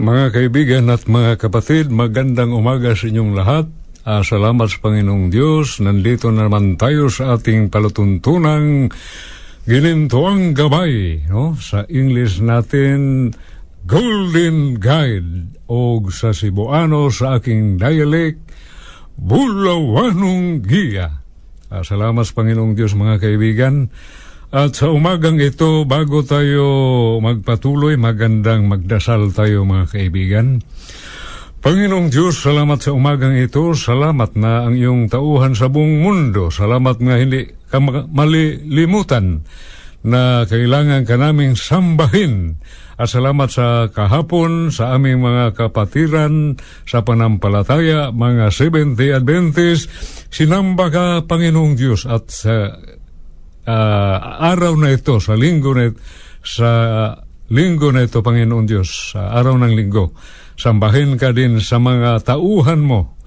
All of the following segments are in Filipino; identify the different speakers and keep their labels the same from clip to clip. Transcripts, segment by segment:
Speaker 1: Mga kaibigan at mga kapatid, magandang umaga sa inyong lahat. Ah, salamat sa Panginoong Diyos. Nandito naman tayo sa ating palatuntunang ginintuang gabay. No? Sa English natin, Golden Guide. O sa Cebuano, sa aking dialect, Bulawanong Giya. Ah, salamat sa Panginoong Diyos mga kaibigan. At sa umagang ito, bago tayo magpatuloy, magandang magdasal tayo mga kaibigan. Panginoong Diyos, salamat sa umagang ito. Salamat na ang iyong tauhan sa buong mundo. Salamat nga hindi ka ma- malilimutan na kailangan ka naming sambahin. At salamat sa kahapon, sa aming mga kapatiran, sa panampalataya, mga Seventh Adventist. Sinamba ka, Panginoong Diyos, at sa ah, araw na ito, sa linggo na sa linggo na ito, Panginoon Diyos, sa araw ng linggo, sambahin ka din sa mga tauhan mo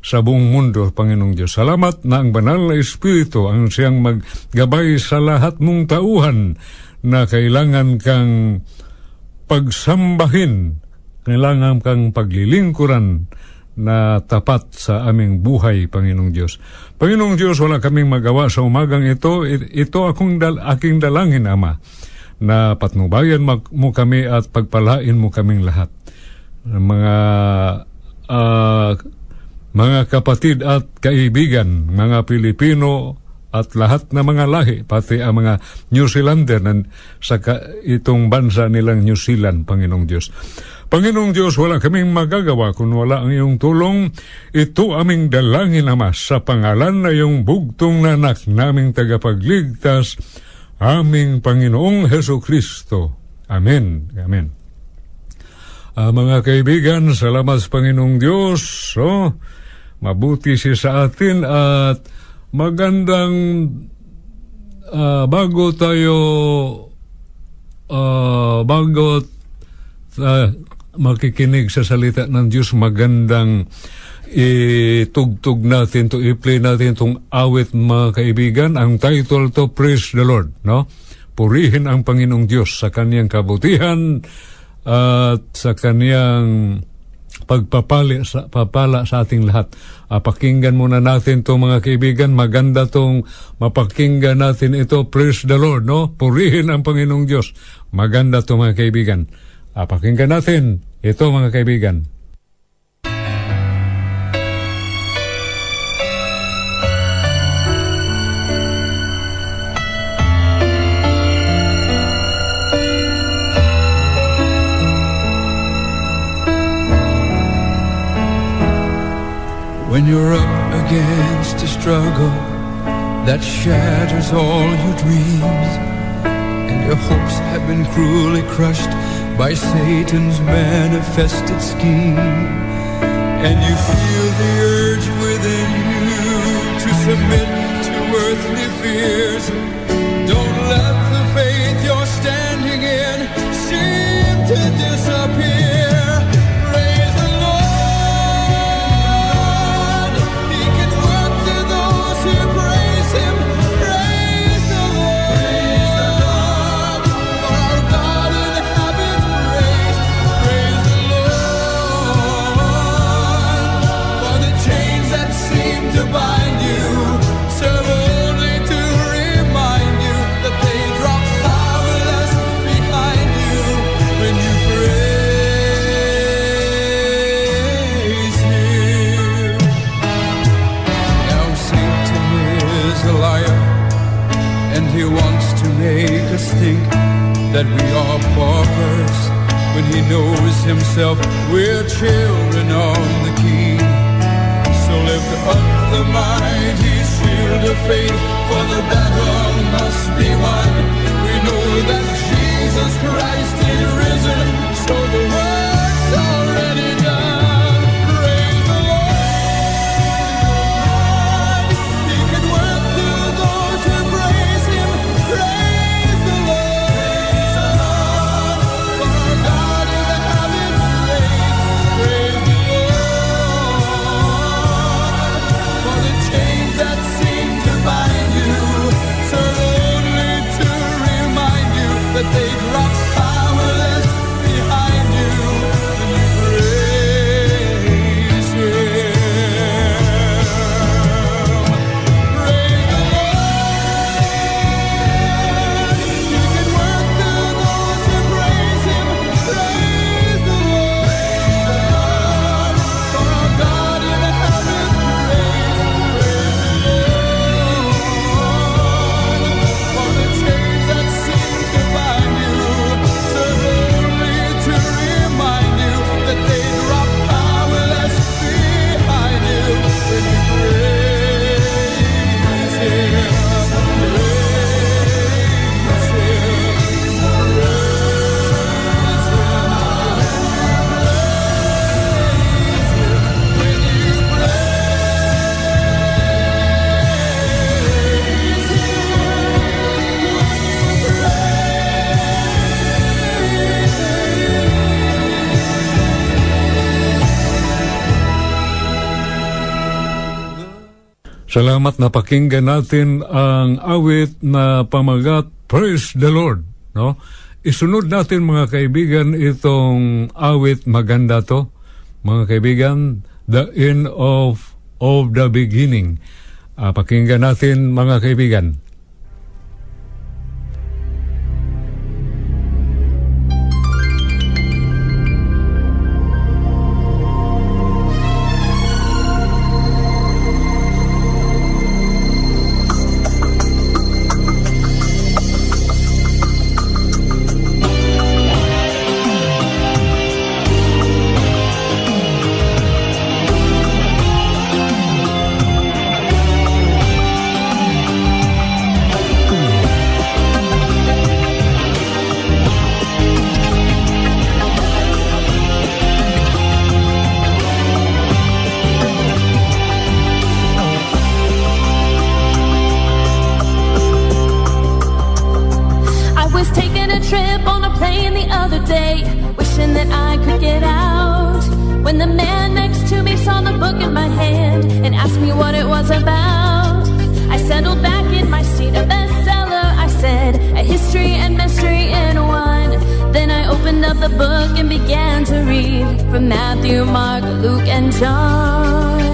Speaker 1: sa buong mundo, Panginoong Diyos. Salamat na ang banal na Espiritu ang siyang maggabay sa lahat mong tauhan na kailangan kang pagsambahin, kailangan kang paglilingkuran na tapat sa aming buhay, Panginoong Diyos. Panginoong Diyos, wala kaming magawa sa umagang ito. Ito akong dal- aking dalangin, Ama, na patnubayan mo kami at pagpalain mo kaming lahat. Mga ah, mga kapatid at kaibigan, mga Pilipino at lahat na mga lahi, pati ang mga New Zealander na sa itong bansa nilang New Zealand, Panginoong Diyos. Panginoong Diyos, wala kaming magagawa kung wala ang iyong tulong. Ito aming dalangin, Ama, sa pangalan na iyong bugtong nanak naming tagapagligtas, aming Panginoong Heso Kristo. Amen. Amen. Ah, mga kaibigan, salamat sa Panginoong Diyos. Oh, mabuti siya sa atin at magandang ah, bago tayo ah, bago ah, makikinig sa salita ng Diyos, magandang itugtog natin to i-play natin itong awit mga kaibigan. Ang title to Praise the Lord no? Purihin ang Panginoong Diyos sa kaniyang kabutihan at sa kaniyang pagpapali sa papala sa ating lahat. Ah, pakinggan muna natin to mga kaibigan, maganda tong mapakinggan natin ito. Praise the Lord, no? Purihin ang Panginoong Diyos. Maganda to mga kaibigan. Ah, pakinggan natin ito mga kaibigan.
Speaker 2: When you're up against a struggle that shatters all your dreams, and your hopes have been cruelly crushed by Satan's manifested scheme, and you feel the urge within you to submit to earthly fears,
Speaker 1: Salamat na pakinggan natin ang awit na pamagat Praise the Lord. No? Isunod natin mga kaibigan itong awit maganda to. Mga kaibigan, the end of of the beginning. Ah, pakinggan natin mga kaibigan.
Speaker 3: Book in my hand and asked me what it was about, I settled back in my seat, a bestseller. I said, a history and mystery in one. Then I opened up the book and began to read from Matthew, Mark, Luke, and John.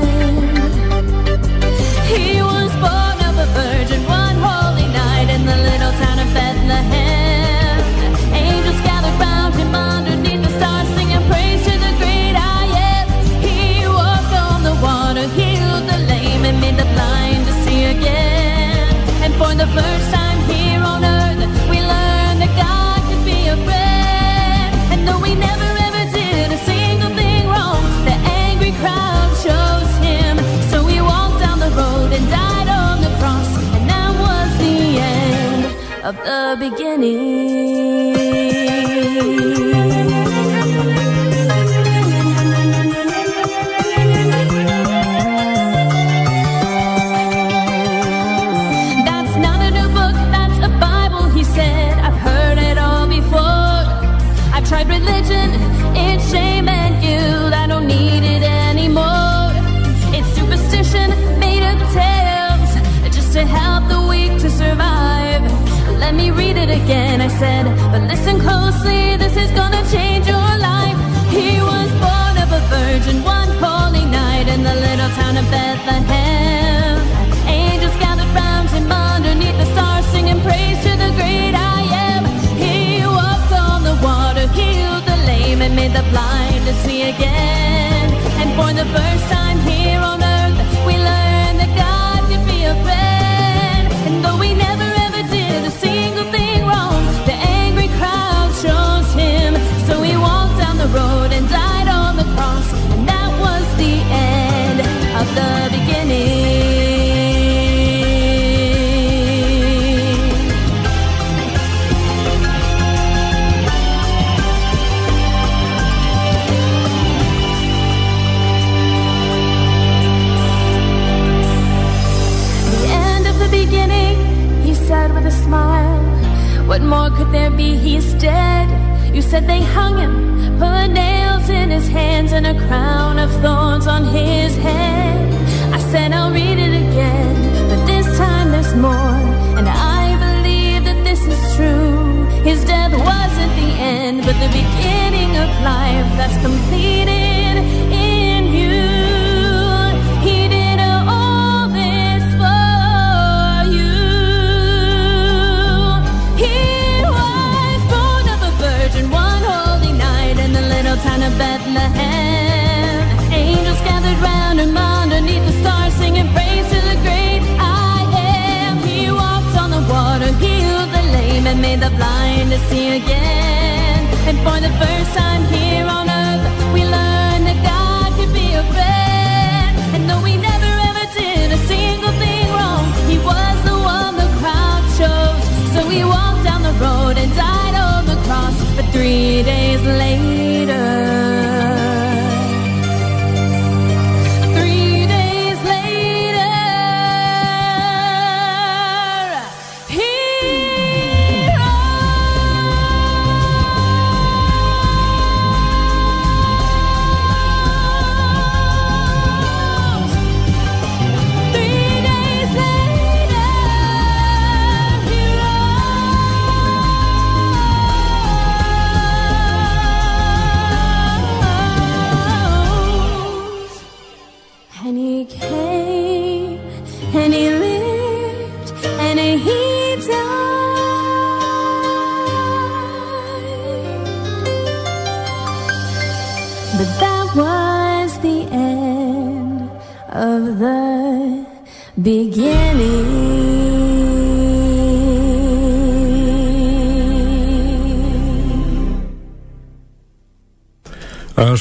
Speaker 3: For the first time here on earth, we learned that God could be a friend. And though we never ever did a single thing wrong, the angry crowd chose him. So he walked down the road and died on the cross. And that was the end of the beginning. Said. But listen closely, this is gonna change your life. He was born of a virgin one holy night in the little town of Bethlehem. Angels gathered round him underneath the stars, singing praise to the great I am. He walked on the water, healed the lame, and made the blind to see again. And for the first time more could there be? He's dead. You said they hung him, put nails in his hands and a crown of thorns on his head. I said I'll read it again, but this time there's more. And I believe that this is true. His death wasn't the end, but the beginning of life that's completed in Bethlehem. Angels gathered round him underneath the stars, singing praise to the great I am. He walked on the water, healed the lame, and made the blind to see again. And for the first time here on earth, we learn that God can be a friend. And though we never ever did a single thing wrong, He was the one the crowd chose. So walked down the road and died lost, but three days later.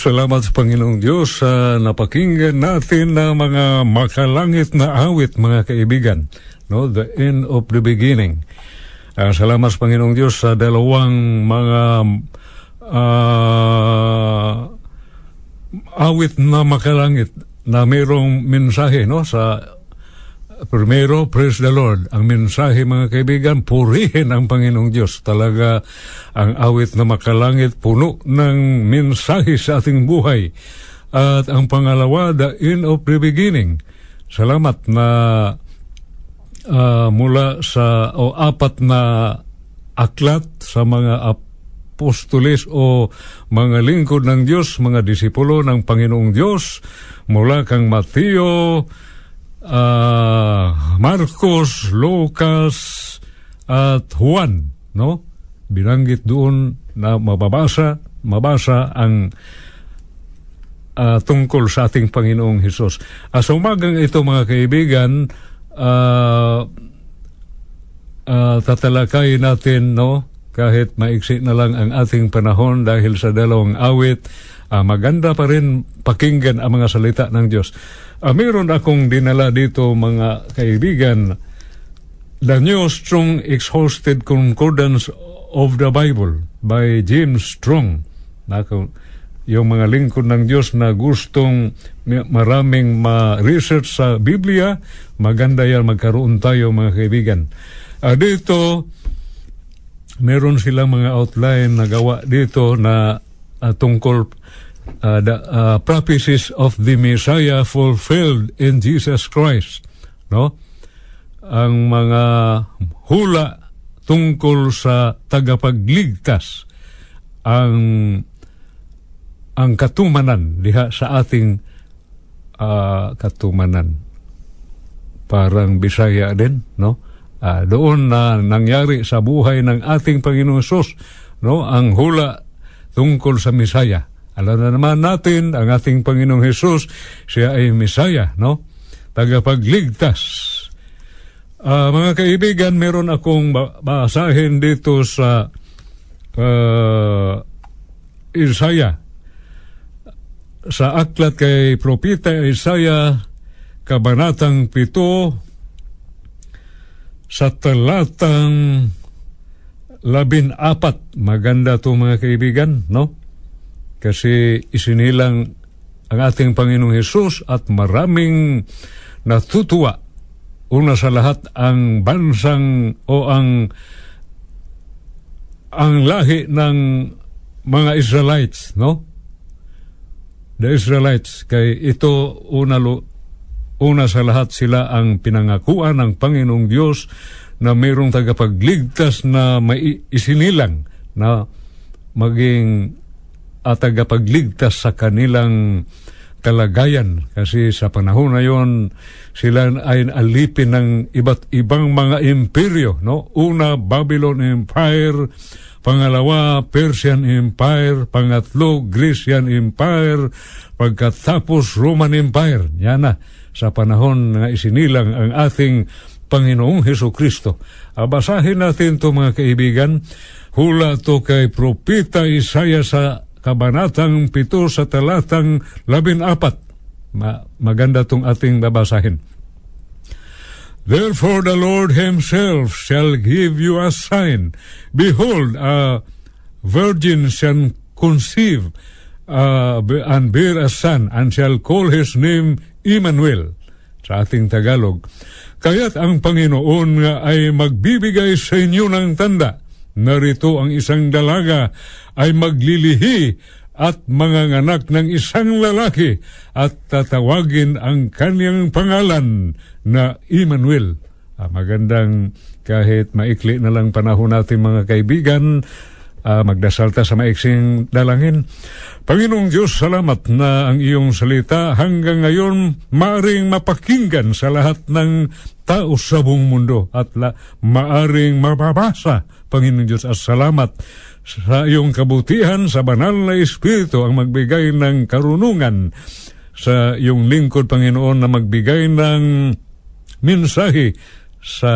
Speaker 1: Salamat sa Panginoong Diyos sa napakinggan natin na mga makalangit na awit, mga kaibigan. No? The end of the beginning. Ah, salamat sa Panginoong Diyos sa dalawang mga ah, awit na makalangit na mayroong mensahe no sa Primero, praise the Lord. Ang mensahe mga kaibigan, purihin ang Panginoong Diyos. Talaga ang awit na makalangit, puno ng mensahe sa ating buhay. At ang pangalawa, the end of the beginning. Salamat na ah, mula sa o apat na aklat sa mga apostoles o mga lingkod ng Diyos, mga disipulo ng Panginoong Diyos, mula kang Mateo, ah, Marcos, Lucas, at Juan, no? Binanggit doon na mababasa, mabasa ang ah, tungkol sa ating Panginoong Hesus. Uh, sa umagang ito mga kaibigan, ah, ah, tatalakay natin, no? Kahit maiksi na lang ang ating panahon dahil sa dalawang awit, ah, maganda pa rin pakinggan ang mga salita ng Diyos. Ah, mayroon akong dinala dito mga kaibigan The New Strong Exhausted Concordance of the Bible by James Strong. Nako, yung mga lingkod ng Diyos na gustong ma- maraming ma-research sa Biblia, maganda yan magkaroon tayo mga kaibigan. Ah, dito, meron silang mga outline na gawa dito na ah, tungkol ah, the ah, prophecies of the Messiah fulfilled in Jesus Christ. No? Ang mga hula tungkol sa tagapagligtas ang ang katumanan diha sa ating ah, katumanan parang Bisaya din no Ah, doon na nangyari sa buhay ng ating Panginoong Sus no ang hula tungkol sa Misaya alam na naman natin ang ating Panginoong Hesus siya ay Misaya no tagapagligtas Ah, mga kaibigan, meron akong ba- basahin dito sa uh, Isaiah. Sa aklat kay Propita Isaiah, Kabanatang 7, sa talatang labin apat. Maganda to mga kaibigan, no? Kasi isinilang ang ating Panginoong Hesus at maraming natutuwa una sa lahat ang bansang o ang ang lahi ng mga Israelites, no? The Israelites kay ito una lo, una sa lahat sila ang pinangakuan ng Panginoong Diyos na mayroong tagapagligtas na may isinilang na maging at tagapagligtas sa kanilang kalagayan. Kasi sa panahon na yon sila ay alipin ng iba't ibang mga imperyo no? Una Babylon Empire pangalawa Persian Empire pangatlo Grecian Empire pagkatapos Roman Empire. Yan na sa panahon nga isinilang ang ating Panginoong Heso Kristo abasahin natin to mga kaibigan. Hula to kay Propita Isaiah sa kabanatang pito sa talatang labin apat. Ma- maganda tong ating babasahin. Therefore the Lord himself shall give you a sign. Behold, a virgin shall conceive uh, and bear a son and shall call his name Emmanuel sa ating Tagalog. Kaya't ang Panginoon nga ay magbibigay sa inyo ng tanda. Narito ang isang dalaga ay maglilihi at manganganak ng isang lalaki at tatawagin ang kanyang pangalan na Emmanuel. Ah, magandang kahit maikli na lang panahon natin mga kaibigan, ah, magdasal ta sa maiksing dalangin. Panginoong Diyos, salamat na ang iyong salita hanggang ngayon maaring mapakinggan sa lahat ng tao sa buong mundo at la, maaring mababasa. Panginoong Diyos, at salamat sa iyong kabutihan sa banal na Espiritu ang magbigay ng karunungan sa iyong lingkod, Panginoon, na magbigay ng mensahe sa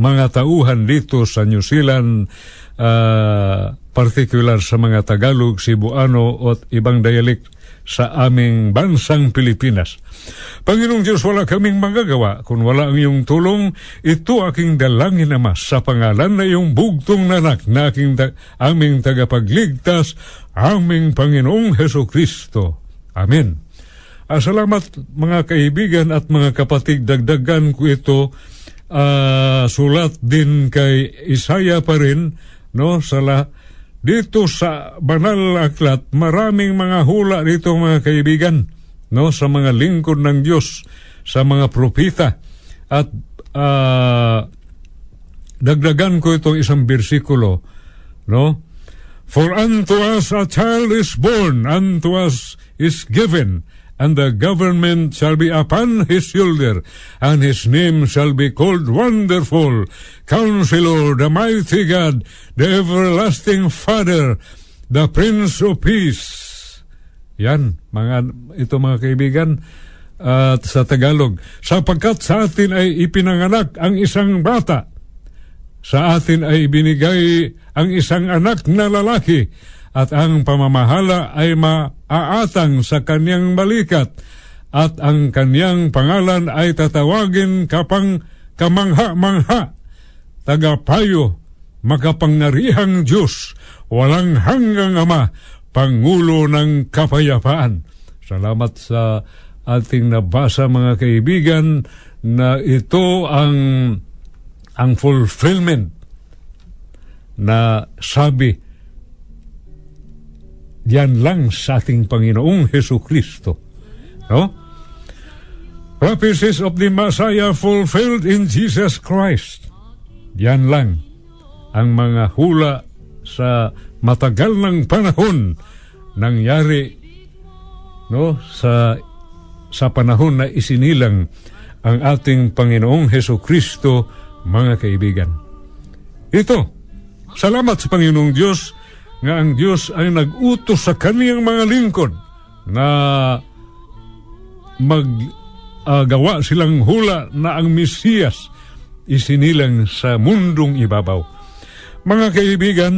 Speaker 1: mga tauhan dito sa New Zealand, uh, particular sa mga Tagalog, Cebuano at ibang dialect sa aming bansang Pilipinas. Panginoong Diyos, wala kaming magagawa kung wala ang iyong tulong. Ito aking dalangin, Ama, sa pangalan na iyong bugtong nanak na aking ta- aming tagapagligtas, aming Panginoong Heso Kristo. Amen. Ah, salamat mga kaibigan at mga kapatid, dagdagan ko ito ah, sulat din kay Isaya pa rin, no, sa dito sa banal na aklat, maraming mga hula dito mga kaibigan, no, sa mga lingkod ng Diyos, sa mga propita. At ah, dagdagan ko itong isang bersikulo, no? For unto us a child is born, unto us is given, and the government shall be upon his shoulder, and his name shall be called Wonderful, Counselor, the Mighty God, the Everlasting Father, the Prince of Peace. Yan, mga, ito mga kaibigan, at sa Tagalog, sapagkat sa atin ay ipinanganak ang isang bata, sa atin ay binigay ang isang anak na lalaki at ang pamamahala ay maaatang sa kanyang balikat at ang kanyang pangalan ay tatawagin kapang kamangha-mangha tagapayo, makapangnarihang Diyos, walang hanggang Ama, Pangulo ng Kapayapaan. Salamat sa ating nabasa mga kaibigan na ito ang ang fulfillment na sabi yan lang sa ating Panginoong Heso Kristo. No? Prophecies of the Messiah fulfilled in Jesus Christ. Yan lang ang mga hula sa matagal ng panahon nangyari no sa sa panahon na isinilang ang ating Panginoong Heso Kristo mga kaibigan. Ito, salamat sa Panginoong Diyos nga ang Diyos ay nag-utos sa kaniyang mga lingkod na maggawa uh, silang hula na ang Mesiyas isinilang sa mundong ibabaw. Mga kaibigan,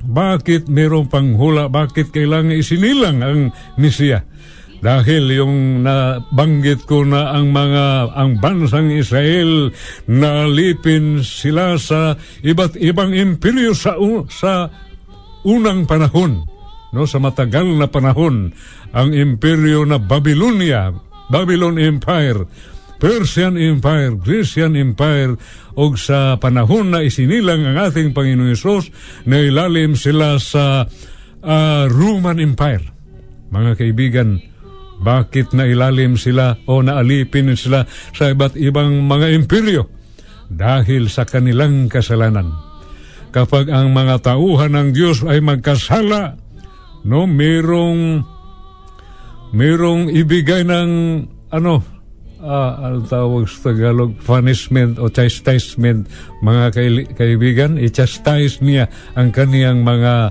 Speaker 1: bakit mayroong panghula? Bakit kailangan isinilang ang Mesiyas? dahil yung nabanggit ko na ang mga ang bansang Israel nalipin sila sa iba't ibang imperyo sa sa unang panahon no sa matagal na panahon ang imperyo na Babylonia Babylon Empire Persian Empire, Grecian Empire, o sa panahon na isinilang ang ating Panginoon Isos, na ilalim sila sa uh, Roman Empire. Mga kaibigan, bakit na ilalim sila o naalipin sila sa iba't ibang mga imperyo? Dahil sa kanilang kasalanan. Kapag ang mga tauhan ng Diyos ay magkasala, no, merong merong ibigay ng ano, uh, ang tawag sa Tagalog, punishment o chastisement, mga kaibigan, i-chastise niya ang kaniyang mga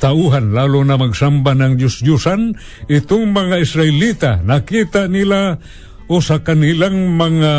Speaker 1: tauhan, lalo na magsamba ng Diyos-Diyusan, itong mga Israelita, nakita nila o sa kanilang mga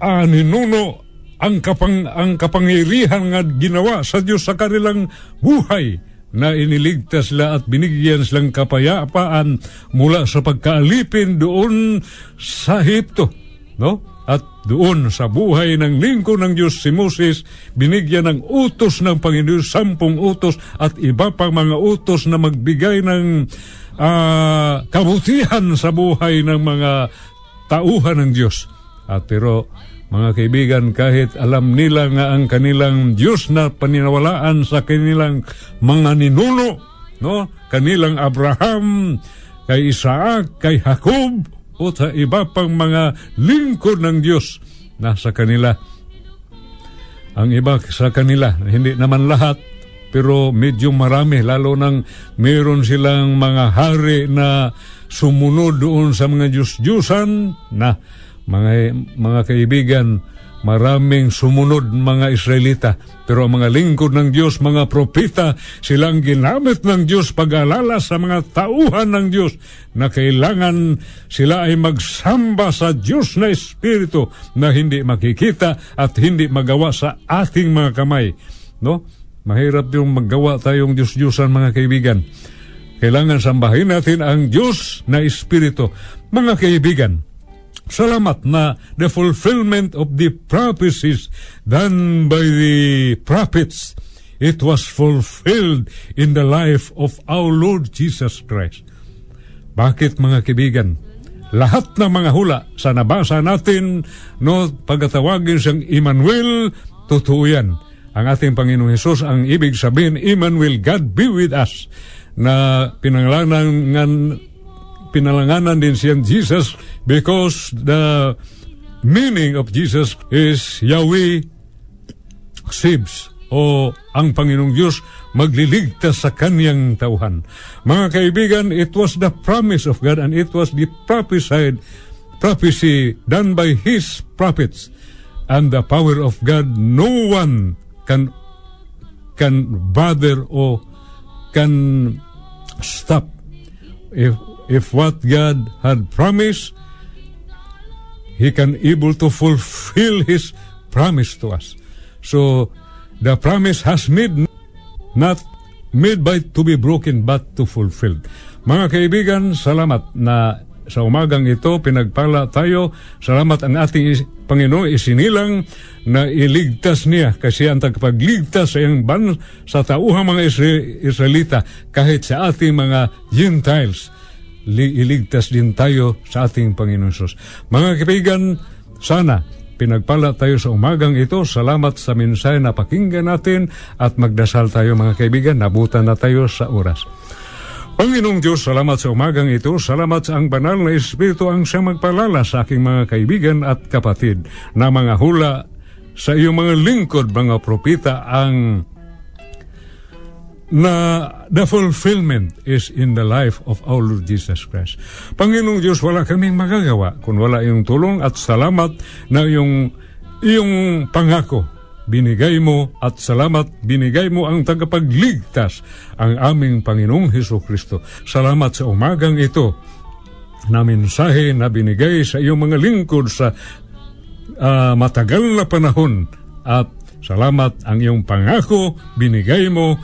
Speaker 1: uh, ninuno ang kapang ang kapangyarihan nga ginawa sa Dios sa kanilang buhay na iniligtas sila at binigyan silang kapayapaan mula sa pagkaalipin doon sa Ehipto no at doon sa buhay ng lingkod ng Diyos si Moses, binigyan ng utos ng Panginoon, sampung utos at iba pang mga utos na magbigay ng uh, kabutihan sa buhay ng mga tauhan ng Diyos. At pero mga kaibigan, kahit alam nila nga ang kanilang Diyos na paninawalaan sa kanilang mga ninuno, no? kanilang Abraham, kay Isaac, kay Jacob, o sa iba pang mga lingkod ng Diyos na sa kanila. Ang iba sa kanila, hindi naman lahat, pero medyo marami, lalo nang meron silang mga hari na sumunod doon sa mga Diyos-Diyusan na mga, mga kaibigan, Maraming sumunod mga Israelita, pero ang mga lingkod ng Diyos, mga propita, silang ginamit ng Diyos pag-alala sa mga tauhan ng Diyos na kailangan sila ay magsamba sa Diyos na Espiritu na hindi makikita at hindi magawa sa ating mga kamay. No? Mahirap yung maggawa tayong Diyos-Diyosan mga kaibigan. Kailangan sambahin natin ang Diyos na Espiritu. Mga kaibigan, Salamat na the fulfillment of the prophecies done by the prophets, it was fulfilled in the life of our Lord Jesus Christ. Bakit mga kibigan? Lahat ng mga hula sa nabasa natin, no, pagkatawagin siyang Emmanuel, totoo yan. Ang ating Panginoong Hesus, ang ibig sabihin, Emmanuel, God be with us, na pinangalanan pinalanganan din siyang Jesus because the meaning of Jesus is Yahweh saves o ang Panginoong Diyos magliligtas sa kanyang tauhan. Mga kaibigan, it was the promise of God and it was the prophesied prophecy done by His prophets and the power of God no one can can bother or can stop if if what God had promised, He can able to fulfill His promise to us. So, the promise has made not made by to be broken but to fulfilled. Mga kaibigan, salamat na sa umagang ito pinagpala tayo. Salamat ang ating Panginoon isinilang na iligtas niya kasi ang tagapagligtas sa iyang ban sa tauhang mga Israelita kahit sa ating mga Gentiles iligtas din tayo sa ating Panginoon Sus. Mga kaibigan, sana pinagpala tayo sa umagang ito. Salamat sa mensahe na pakinggan natin at magdasal tayo mga kaibigan. Nabutan na tayo sa oras. Panginoong Diyos, salamat sa umagang ito. Salamat sa ang banal na Espiritu ang siyang magpalala sa aking mga kaibigan at kapatid na mga hula sa iyong mga lingkod, mga propita, ang na the fulfillment is in the life of our Lord Jesus Christ. Panginoong Diyos, wala kaming magagawa kung wala iyong tulong at salamat na iyong, iyong pangako binigay mo at salamat binigay mo ang tagapagligtas ang aming Panginoong Heso Kristo. Salamat sa umagang ito na mensahe na binigay sa iyong mga lingkod sa uh, matagal na panahon at salamat ang iyong pangako binigay mo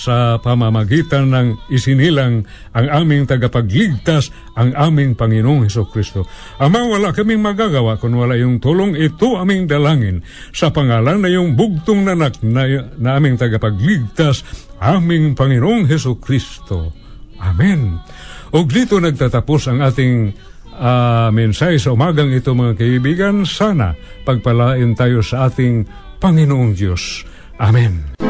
Speaker 1: sa pamamagitan ng isinilang ang aming tagapagligtas, ang aming Panginoong Heso Kristo. Ama, wala kaming magagawa kung wala yung tulong. Ito aming dalangin sa pangalan na yung bugtong nanak na, na aming tagapagligtas, aming Panginoong Heso Kristo. Amen. O dito nagtatapos ang ating uh, mensahe sa umagang ito mga kaibigan. Sana pagpalain tayo sa ating Panginoong Diyos. Amen.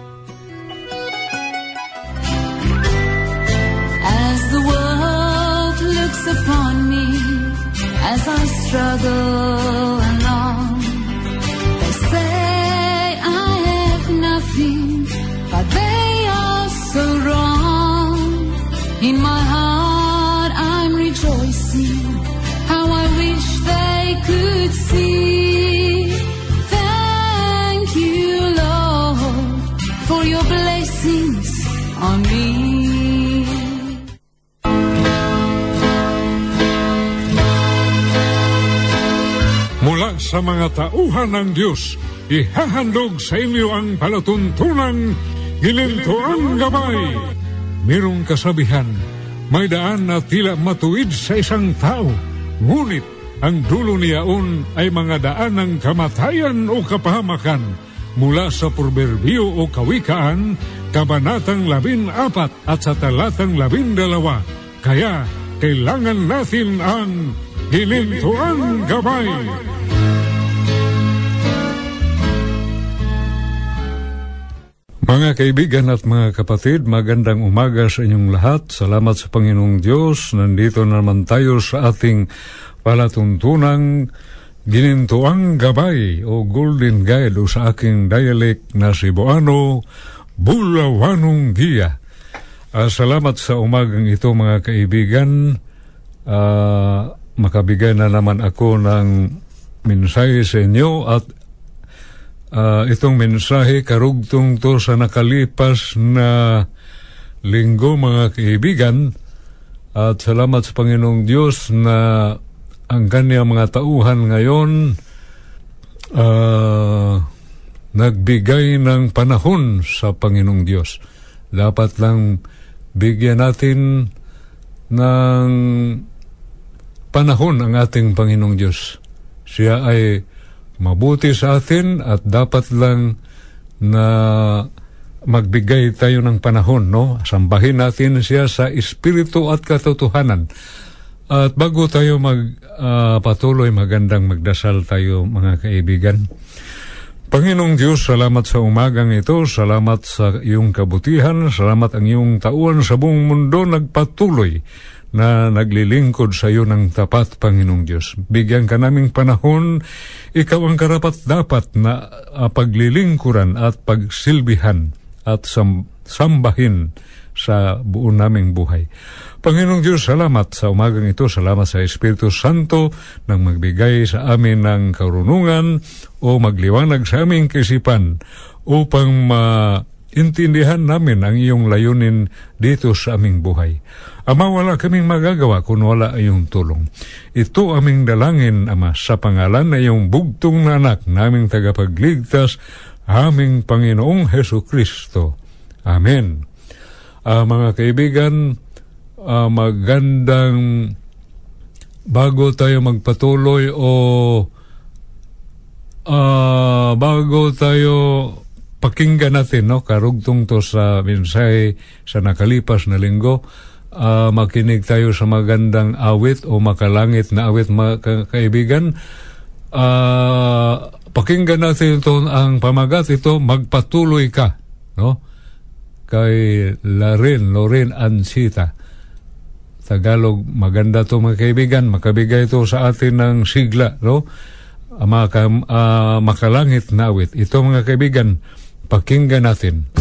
Speaker 1: Tauhan ng Diyos, ihahandog sa inyo ang palatuntunang Gilintuang Gabay. Merong kasabihan, may daan na tila matuwid sa isang tao, ngunit ang dulo niyaon ay mga daan ng kamatayan o kapahamakan mula sa Proverbio o Kawikaan, Kabanatang 14 at sa Talatang 12. Kaya kailangan natin ang Hilintuan Gabay. Mga kaibigan at mga kapatid, magandang umaga sa inyong lahat. Salamat sa Panginoong Diyos. Nandito naman tayo sa ating palatuntunang Ginintuang gabay o golden guide o sa aking dialect na Cebuano, Bulawanong Giya. Uh, salamat sa umagang ito mga kaibigan. Uh, makabigay na naman ako ng mensahe sa inyo at uh, itong mensahe karugtong to sa nakalipas na linggo mga kaibigan. At salamat sa Panginoong Diyos na ang kanyang mga tauhan ngayon uh, nagbigay ng panahon sa Panginoong Diyos. Dapat lang bigyan natin ng panahon ang ating Panginoong Diyos. Siya ay mabuti sa atin at dapat lang na magbigay tayo ng panahon, no? Sambahin natin siya sa espiritu at katotohanan. At bago tayo mag uh, patuloy, magandang magdasal tayo mga kaibigan. Panginoong Diyos, salamat sa umagang ito, salamat sa iyong kabutihan, salamat ang iyong tauan sa buong mundo nagpatuloy na naglilingkod sa iyo ng tapat, Panginoong Diyos. Bigyan ka naming panahon, ikaw ang karapat dapat na uh, paglilingkuran at pagsilbihan at sam- sambahin sa buo naming buhay. Panginoong Diyos, salamat sa umagang ito. Salamat sa Espiritu Santo nang magbigay sa amin ng karunungan o magliwanag sa aming kisipan upang maintindihan namin ang iyong layunin dito sa aming buhay. Ama, wala kaming magagawa kung wala iyong tulong. Ito aming dalangin, Ama, sa pangalan na iyong bugtong na anak naming tagapagligtas, aming Panginoong Heso Kristo. Amen. Uh, mga kaibigan, uh, magandang bago tayo magpatuloy o uh, bago tayo pakinggan natin no karugtong to sa mensahe sa nakalipas na linggo uh, makinig tayo sa magandang awit o makalangit na awit mga kaibigan uh, pakinggan natin ito ang pamagat ito magpatuloy ka no kay Laren Loren Ansita Tagalog, maganda to mga kaibigan, makabigay ito sa atin ng sigla, no? Uh, maka, uh, makalangit na awit. Ito mga kaibigan, pakinggan natin.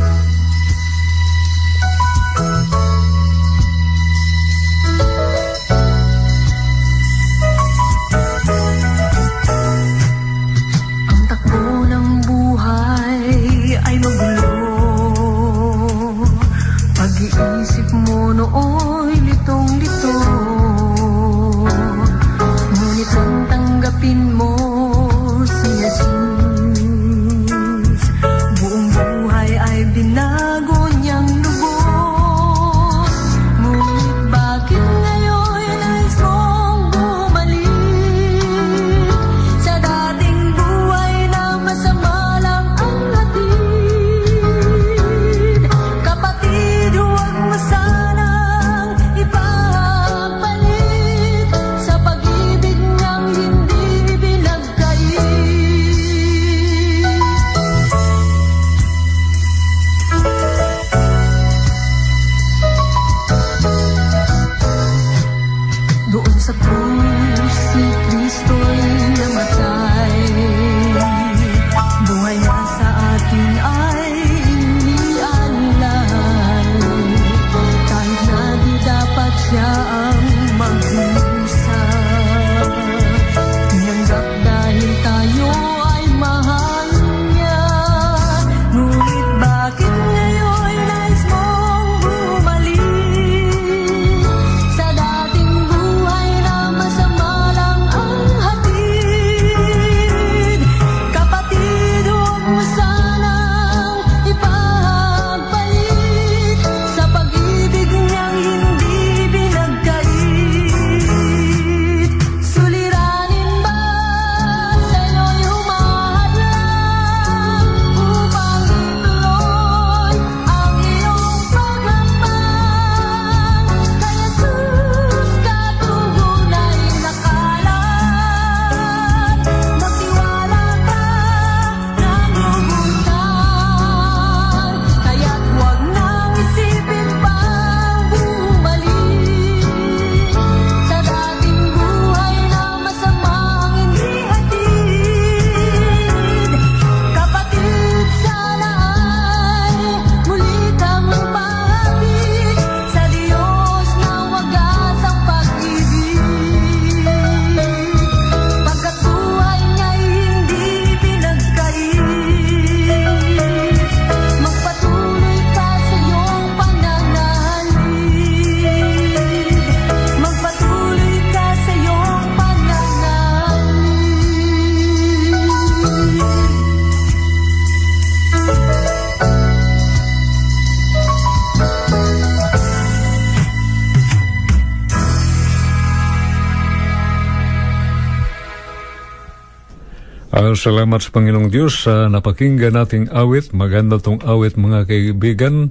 Speaker 1: Ah, salamat sa Panginoong Diyos sa napakinggan nating awit. Maganda tong awit mga kaibigan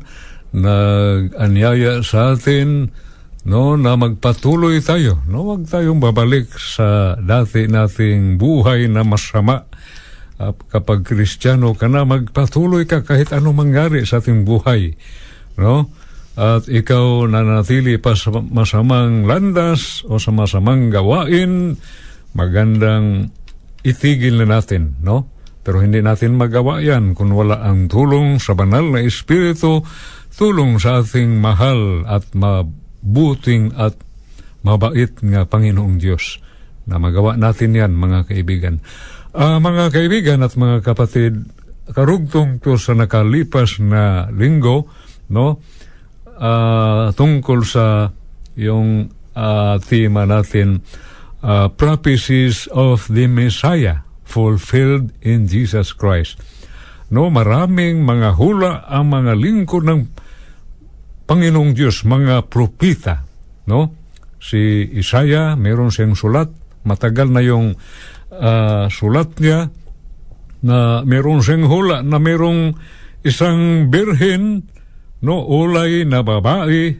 Speaker 1: na anyaya sa atin no na magpatuloy tayo no wag tayong babalik sa dati nating buhay na masama uh, kapag kristyano ka na magpatuloy ka kahit anong mangyari sa ating buhay no at ikaw nanatili pa sa masamang landas o sa masamang gawain magandang itigil na natin, no? Pero hindi natin magawa yan kung wala ang tulong sa banal na Espiritu, tulong sa ating mahal at mabuting at mabait nga Panginoong Diyos na magawa natin yan, mga kaibigan. Uh, mga kaibigan at mga kapatid, karugtong to sa nakalipas na linggo, no? Uh, tungkol sa yung uh, tema natin, uh, prophecies of the Messiah fulfilled in Jesus Christ. No, maraming mga hula ang mga lingkod ng Panginoong Diyos, mga propita, no? Si Isaiah, meron siyang sulat, matagal na yung uh, sulat niya na meron siyang hula na merong isang birhen, no, ulay na babae,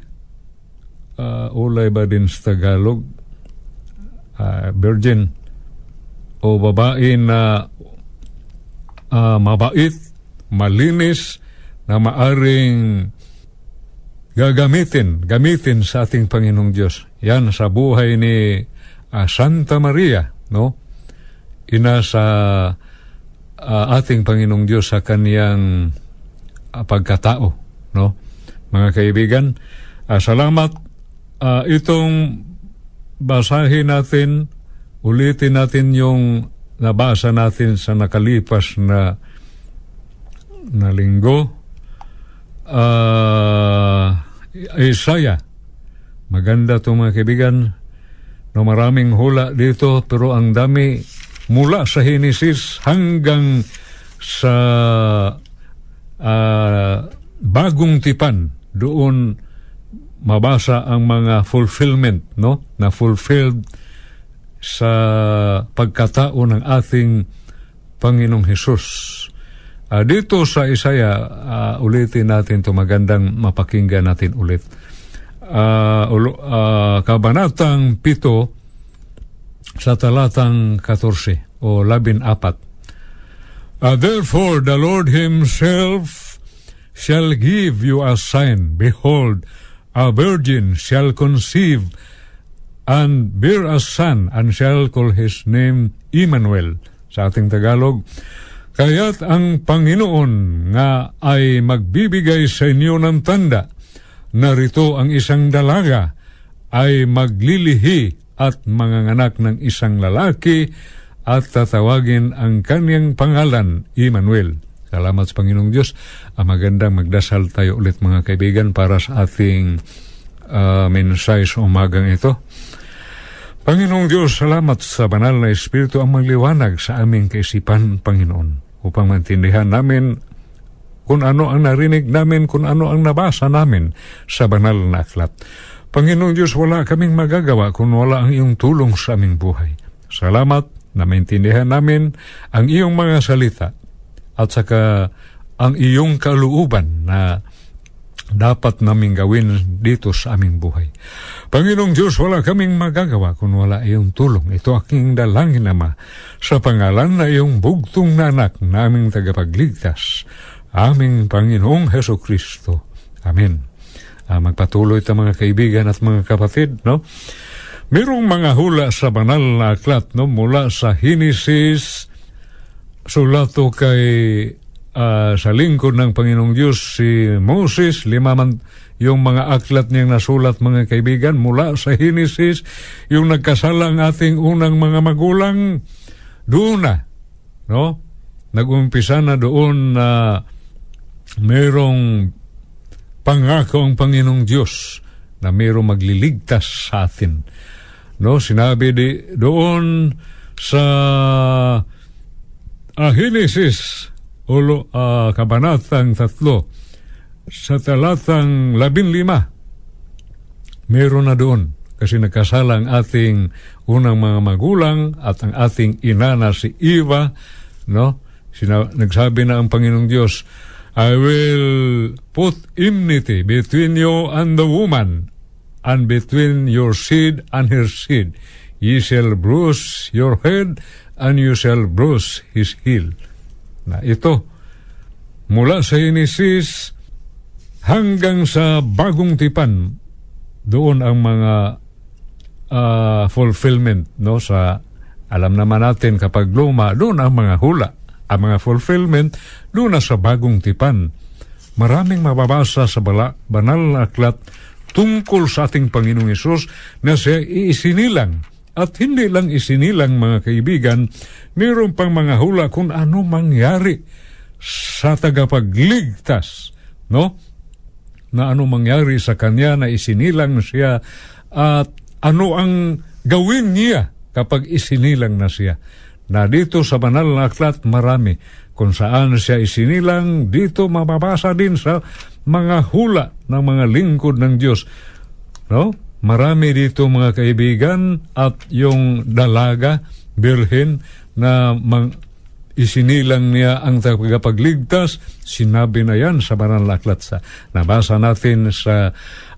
Speaker 1: uh, ulay ba din sa Tagalog? Uh, virgin o babae na uh, mabait, malinis, na maaring gagamitin, gamitin sa ating Panginoong Diyos. Yan sa buhay ni uh, Santa Maria, no? Ina sa uh, ating Panginoong Diyos sa kaniyang uh, pagkatao, no? Mga kaibigan, uh, salamat uh, itong basahin natin, ulitin natin yung nabasa natin sa nakalipas na na linggo. Uh, Isaiah. Maganda ito mga kaibigan. No, maraming hula dito pero ang dami mula sa Genesis hanggang sa uh, bagong tipan doon mabasa ang mga fulfillment no na fulfilled sa pagkatao ng ating Panginoong Hesus. Uh, dito sa Isaya, uh, ulitin natin to magandang mapakinggan natin ulit. Uh, uh, kabanatang pito sa talatang 14 o labin apat. Uh, Therefore the Lord Himself shall give you a sign. Behold, a virgin shall conceive and bear a son and shall call his name Emmanuel sa ating Tagalog. Kaya't ang Panginoon nga ay magbibigay sa inyo ng tanda, narito ang isang dalaga ay maglilihi at manganganak ng isang lalaki at tatawagin ang kanyang pangalan, Emmanuel. Salamat sa Panginoong Diyos. Uh, magandang magdasal tayo ulit mga kaibigan para sa ating uh, mensahe sa umagang ito. Panginoong Diyos, salamat sa banal na Espiritu ang magliwanag sa aming kaisipan, Panginoon, upang maintindihan namin kung ano ang narinig namin, kung ano ang nabasa namin sa banal na aklat. Panginoong Diyos, wala kaming magagawa kung wala ang iyong tulong sa aming buhay. Salamat na maintindihan namin ang iyong mga salita at saka ang iyong kaluuban na dapat naming gawin dito sa aming buhay. Panginoong Diyos, wala kaming magagawa kung wala iyong tulong. Ito aking dalangin, Ama, sa pangalan na iyong bugtong na anak naming tagapagligtas, aming Panginoong Heso Kristo. Amen. Uh, magpatuloy ta mga kaibigan at mga kapatid, no? Merong mga hula sa banal na aklat, no? Mula sa Hinesis, sulato kay uh, sa lingkod ng Panginoong Diyos si Moses, lima man yung mga aklat niyang nasulat mga kaibigan mula sa Hinesis, yung nagkasala ang ating unang mga magulang, doon na, no? Nag-umpisa na doon na uh, mayroong pangako ang Panginoong Diyos na mayroong magliligtas sa atin. No, sinabi di doon sa uh, Genesis, ulo, uh, kabanatang tatlo, sa talatang labin lima, meron na doon kasi nagkasala ang ating unang mga magulang at ang ating ina na si Eva, no? Sina, nagsabi na ang Panginoong Diyos, I will put enmity between you and the woman, and between your seed and her seed. Ye shall bruise your head, and you shall bruise his heel. Na ito, mula sa Genesis hanggang sa bagong tipan, doon ang mga uh, fulfillment no sa alam naman natin kapag luma doon ang mga hula ang mga fulfillment doon na sa bagong tipan maraming mababasa sa bala, banal na aklat tungkol sa ating Panginoong Isus na siya isinilang at hindi lang isinilang mga kaibigan mayroon pang mga hula kung ano mangyari sa tagapagligtas no na ano mangyari sa kanya na isinilang siya at ano ang gawin niya kapag isinilang na siya. Na dito sa banal na aklat marami kung saan siya isinilang, dito mababasa din sa mga hula ng mga lingkod ng Diyos. No? Marami dito mga kaibigan at yung dalaga, birhen, na mang, isinilang niya ang tagapagligtas, sinabi na yan sa banal na sa nabasa natin sa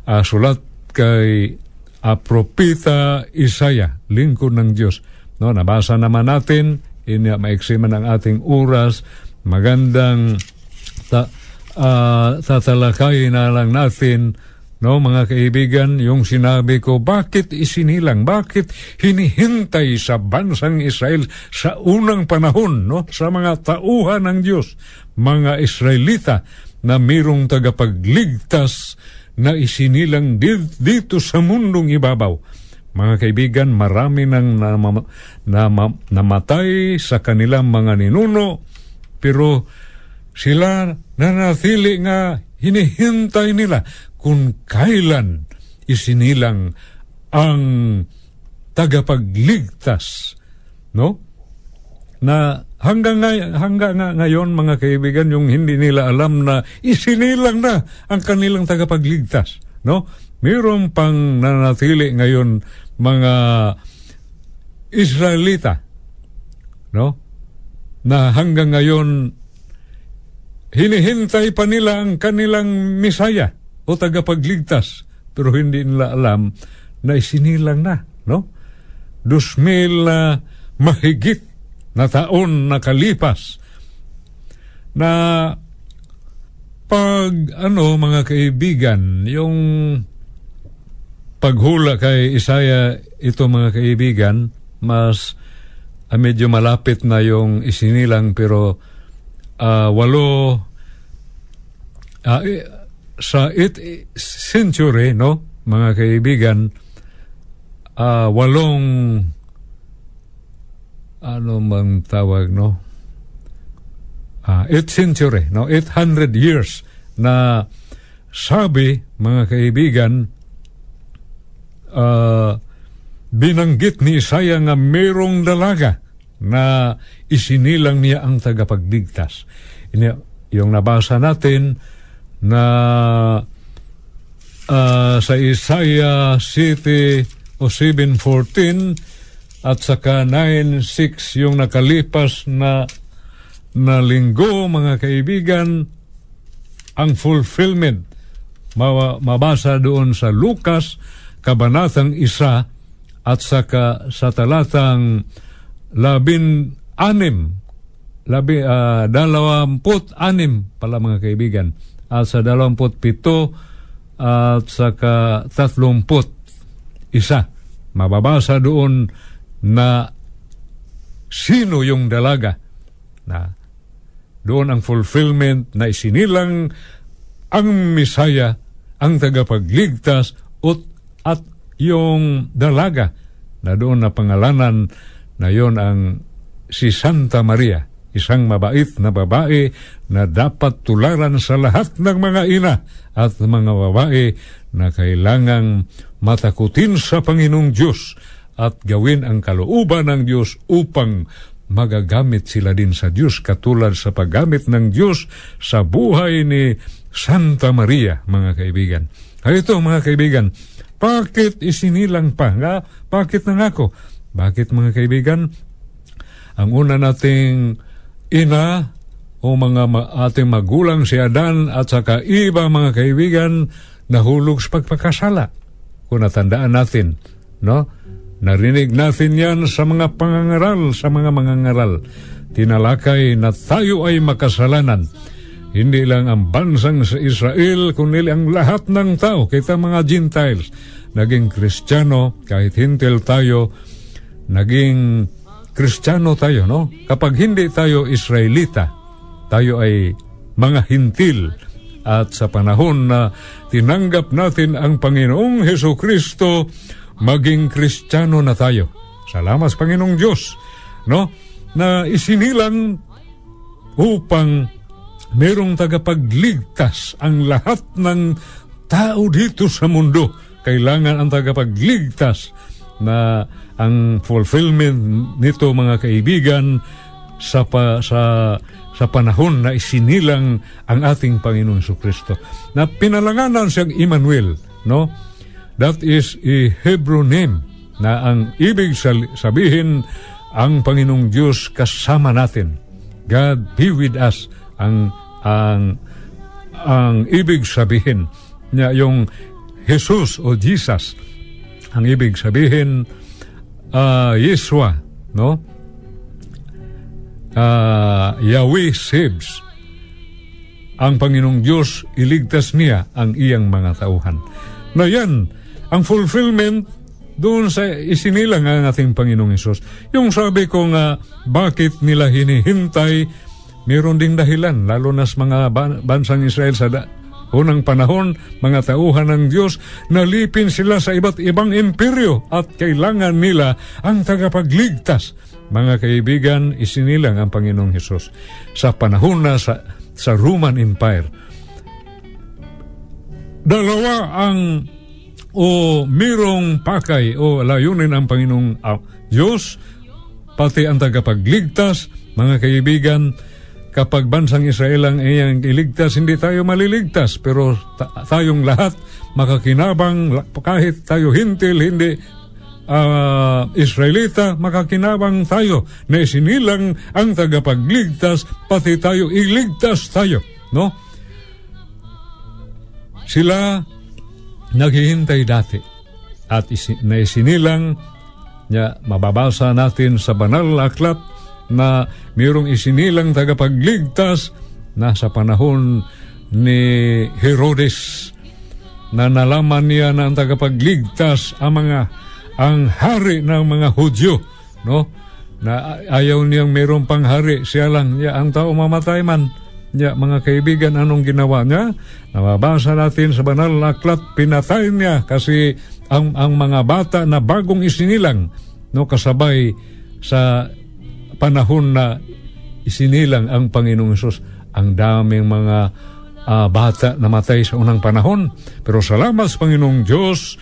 Speaker 1: uh, sulat kay uh, Propita Isaya, lingkod ng Diyos. No, nabasa naman natin, ini maiksi ang ating oras, magandang ta, uh, tatalakayin na lang natin No, mga kaibigan, yung sinabi ko, bakit isinilang, bakit hinihintay sa bansang Israel sa unang panahon, no, sa mga tauhan ng Diyos, mga Israelita na mirong tagapagligtas na isinilang dito sa mundong ibabaw. Mga kaibigan, marami nang nam- nam- namatay sa kanilang mga ninuno, pero sila nanatili nga hinihintay nila kung kailan isinilang ang tagapagligtas no? Na hanggang ngay- hanggang nga ngayon mga kaibigan yung hindi nila alam na isinilang na ang kanilang tagapagligtas no? Mayroon pang nanatili ngayon mga Israelita no? Na hanggang ngayon hinihintay pa nila ang kanilang misaya o tagapagligtas pero hindi nila alam na isinilang na no? Dos mil na mahigit na taon na kalipas na pag ano mga kaibigan yung paghula kay Isaya ito mga kaibigan mas uh, medyo malapit na yung isinilang pero uh, walo uh, sa 8th century, no, mga kaibigan, uh, walong ano mang tawag, no? Uh, 8th century, no? 800 years na sabi, mga kaibigan, uh, binanggit ni Isaya nga mayroong dalaga na isinilang niya ang tagapagdigtas. Yung nabasa natin, na uh, sa Isaiah City o 7.14 at saka 9.6 yung nakalipas na na linggo mga kaibigan ang fulfillment. Mabasa doon sa Lucas kabanatang isa at saka sa talatang labin anim. Labi uh, dalawamput anim pala mga kaibigan at sa 27 at saka 30 isa. Mababasa doon na sino yung dalaga na doon ang fulfillment na isinilang ang Misaya, ang tagapagligtas ut, at yung dalaga na doon na pangalanan na yon ang si Santa Maria isang mabait na babae na dapat tularan sa lahat ng mga ina at mga babae na kailangang matakutin sa Panginoong Diyos at gawin ang kalooban ng Diyos upang magagamit sila din sa Diyos katulad sa paggamit ng Diyos sa buhay ni Santa Maria, mga kaibigan. Ay ito, mga kaibigan, bakit isinilang pa? Nga, bakit na ako? Bakit mga kaibigan? Ang una nating ina o mga ating magulang si Adan at saka iba mga kaibigan nahulog sa pagpakasala. Kung natandaan natin, no? Narinig natin yan sa mga pangangaral, sa mga mangangaral. Tinalakay na tayo ay makasalanan. Hindi lang ang bansang sa Israel, kundi ang lahat ng tao, kita mga Gentiles. Naging Kristiyano, kahit hintil tayo, naging Kristiyano tayo, no? Kapag hindi tayo Israelita, tayo ay mga hintil. At sa panahon na tinanggap natin ang Panginoong Heso Kristo, maging Kristiyano na tayo. Salamat Panginoong Diyos, no? Na isinilang upang merong tagapagligtas ang lahat ng tao dito sa mundo. Kailangan ang tagapagligtas na ang fulfillment nito mga kaibigan sa pa, sa sa panahon na isinilang ang ating Panginoong Kristo. Na pinalanganan siyang Emmanuel, no? That is a Hebrew name na ang ibig sabihin ang Panginoong Diyos kasama natin. God be with us ang ang ang ibig sabihin niya yung Jesus o Jesus ang ibig sabihin uh, Yeshua no? Uh, Yahweh saves. Ang Panginoong Diyos iligtas niya ang iyang mga tauhan. Na yan ang fulfillment doon sa isinilang ang ating Panginoong Isus. Yung sabi ko nga, bakit nila hinihintay? Meron ding dahilan, lalo na sa mga bansang Israel sa unang panahon, mga tauhan ng Diyos, nalipin sila sa iba't ibang imperyo at kailangan nila ang tagapagligtas. Mga kaibigan, isinilang ang Panginoong Hesus sa panahon na sa, sa Roman Empire. Dalawa ang o mirong pakay o layunin ang Panginoong uh, Diyos, pati ang tagapagligtas, mga kaibigan, kapag bansang Israel ang iyang iligtas, hindi tayo maliligtas. Pero ta- tayong lahat makakinabang, kahit tayo hintil, hindi uh, Israelita, makakinabang tayo na isinilang ang tagapagligtas, pati tayo iligtas tayo. No? Sila naghihintay dati at isi- na isinilang niya mababasa natin sa banal na aklat na mayroong isinilang tagapagligtas na sa panahon ni Herodes na nalaman niya na ang tagapagligtas ang mga ang hari ng mga Hudyo no? Na ayaw niyang mayroong panghari siya lang niya ang tao mamatay man. Niya mga kaibigan anong ginawa niya? Nababasa natin sa banal na aklat pinatay niya kasi ang ang mga bata na bagong isinilang no? Kasabay sa panahon na isinilang ang Panginoong Yesus ang daming mga uh, bata na matay sa unang panahon. Pero salamat sa Panginoong Diyos,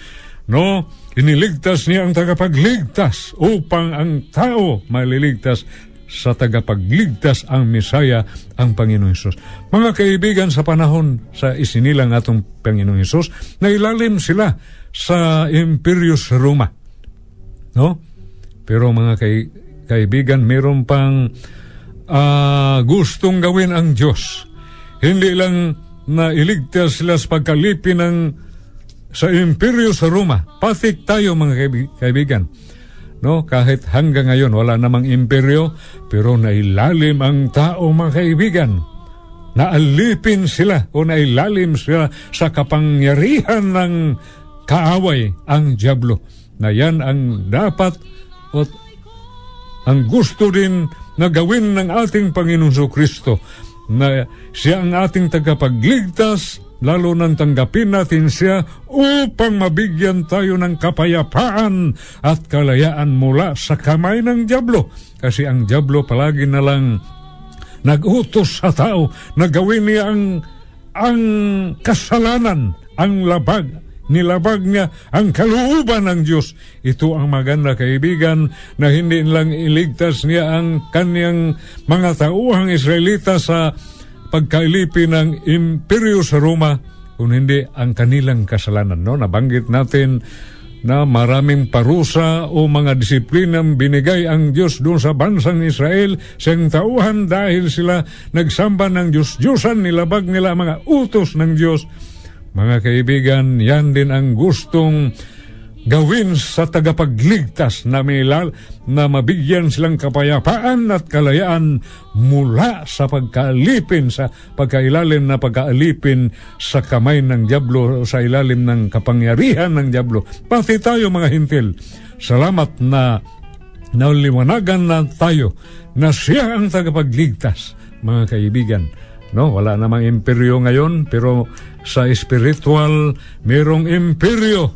Speaker 1: no, iniligtas niya ang tagapagligtas upang ang tao maliligtas sa tagapagligtas ang Misaya, ang Panginoong Yesus. Mga kaibigan, sa panahon sa isinilang atong Panginoong Yesus, nailalim sila sa Imperyo sa Roma. No? Pero mga kay, kaibigan, meron pang uh, gustong gawin ang Diyos. Hindi lang na iligtas sila sa pagkalipin ng sa imperyo sa Roma. Patik tayo mga kaibigan. No, kahit hanggang ngayon wala namang imperyo, pero nailalim ang tao mga kaibigan. Naalipin sila o nailalim sila sa kapangyarihan ng kaaway ang Diablo. Na yan ang dapat o ang gusto din na gawin ng ating Panginoon Kristo na siya ang ating tagapagligtas lalo nang tanggapin natin siya upang mabigyan tayo ng kapayapaan at kalayaan mula sa kamay ng Diablo. Kasi ang Diablo palagi na lang nagutos sa tao na gawin niya ang, ang kasalanan, ang labag, nilabag niya ang kalooban ng Diyos. Ito ang maganda kaibigan na hindi lang iligtas niya ang kanyang mga tauhang Israelita sa pagkailipin ng imperyo sa Roma, kung hindi ang kanilang kasalanan. No? Nabanggit natin na maraming parusa o mga disiplinang binigay ang Diyos doon sa bansang Israel sa tauhan dahil sila nagsamba ng Diyos-Diyosan, nilabag nila mga utos ng Diyos. Mga kaibigan, yan din ang gustong gawin sa tagapagligtas na milal na mabigyan silang kapayapaan at kalayaan mula sa pagkaalipin, sa pagkailalim na pagkaalipin sa kamay ng Diablo, sa ilalim ng kapangyarihan ng Diablo. Pati tayo mga hintil, salamat na nauliwanagan na tayo na siya ang tagapagligtas, mga kaibigan. No, wala namang imperyo ngayon, pero sa spiritual, merong imperyo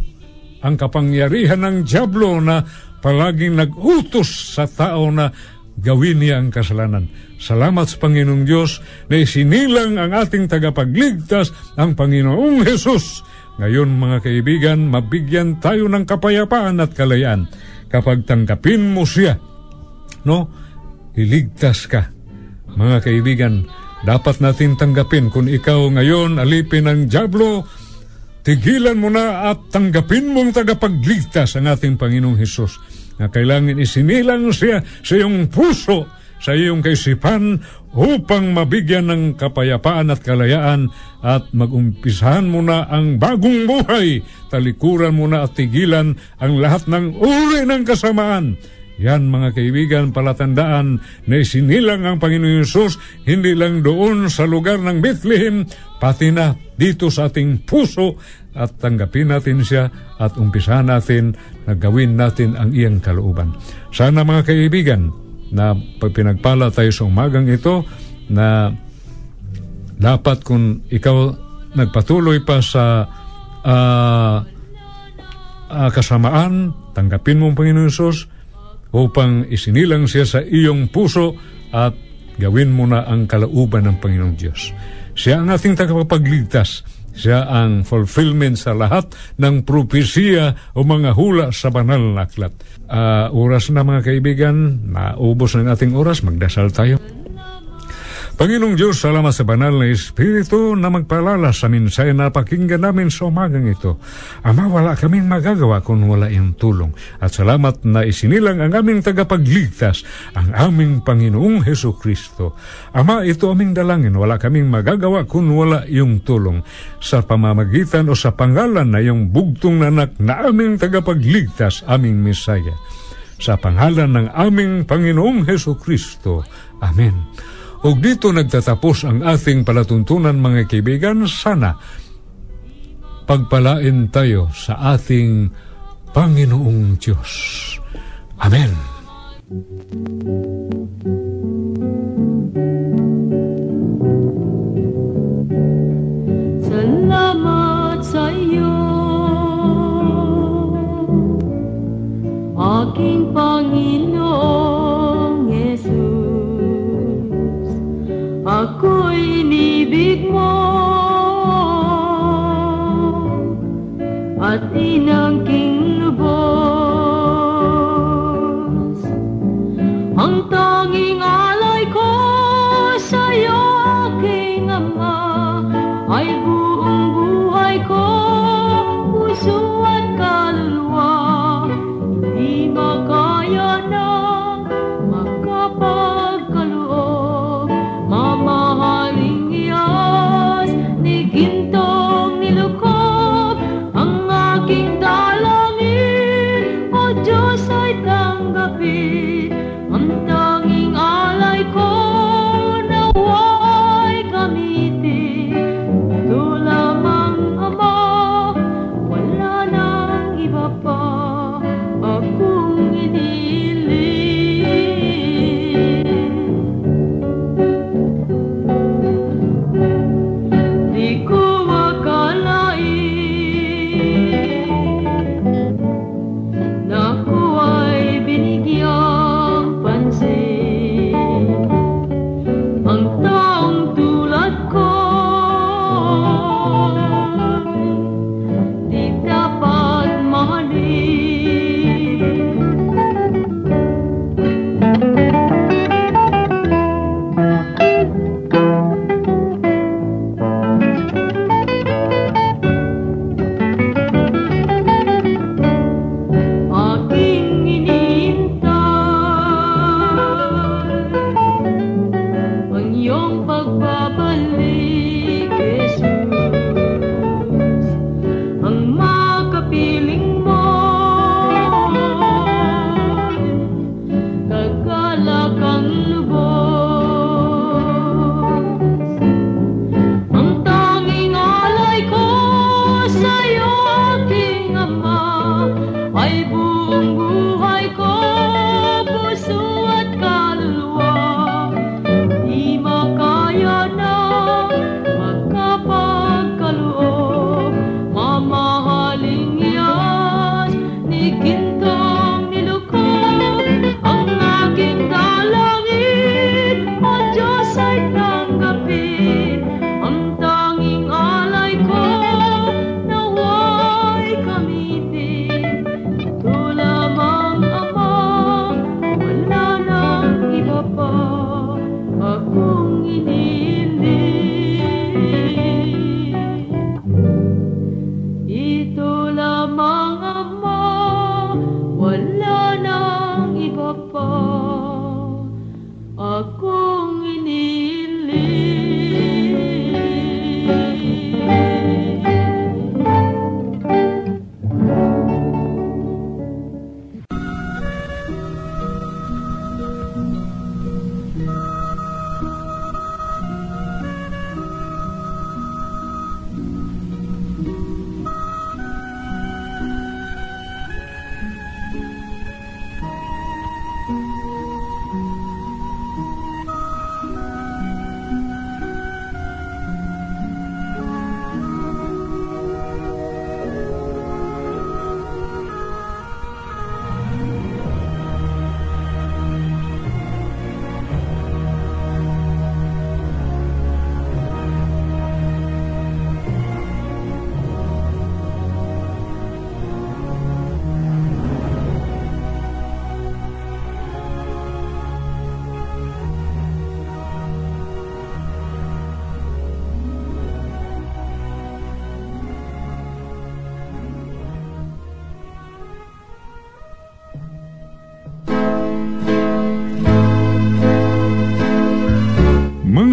Speaker 1: ang kapangyarihan ng Diablo na palaging nag-utos sa tao na gawin niya ang kasalanan. Salamat sa Panginoong Diyos na isinilang ang ating tagapagligtas, ang Panginoong Hesus. Ngayon mga kaibigan, mabigyan tayo ng kapayapaan at kalayaan kapag tanggapin mo siya. No? Iligtas ka. Mga kaibigan, dapat natin tanggapin kung ikaw ngayon alipin ng Diablo, Tigilan mo na at tanggapin mong tagapagligtas ang ating Panginoong Hesus na kailangan isinilang siya sa iyong puso, sa iyong kaisipan upang mabigyan ng kapayapaan at kalayaan at magumpisahan mo na ang bagong buhay. Talikuran mo na at tigilan ang lahat ng uri ng kasamaan yan mga kaibigan, palatandaan na isinilang ang Panginoon Yesus hindi lang doon sa lugar ng Bethlehem, pati na dito sa ating puso at tanggapin natin siya at umpisahan natin na gawin natin ang iyang kalooban. Sana mga kaibigan, na pagpinagpala tayo sa umagang ito na dapat kung ikaw nagpatuloy pa sa uh, uh, kasamaan, tanggapin mo ang Panginoon Yesus, upang isinilang siya sa iyong puso at gawin mo na ang kalauban ng Panginoong Diyos. Siya ang ating tagapagligtas. Siya ang fulfillment sa lahat ng propesiya o mga hula sa banal na aklat. Uh, oras na mga kaibigan, naubos ng ating oras, magdasal tayo. Panginoong Diyos, salamat sa banal na Espiritu na magpalala sa minsay na pakinggan namin sa umagang ito. Ama, wala kaming magagawa kung wala iyong tulong. At salamat na isinilang ang aming tagapagligtas, ang aming Panginoong Heso Kristo. Ama, ito aming dalangin. Wala kaming magagawa kung wala iyong tulong. Sa pamamagitan o sa pangalan na iyong bugtong nanak na aming tagapagligtas, aming Misaya. Sa pangalan ng aming Panginoong Heso Kristo. Amen. Ug dito nagtatapos ang ating palatuntunan mga kaibigan. Sana pagpalain tayo sa ating Panginoong Diyos. Amen.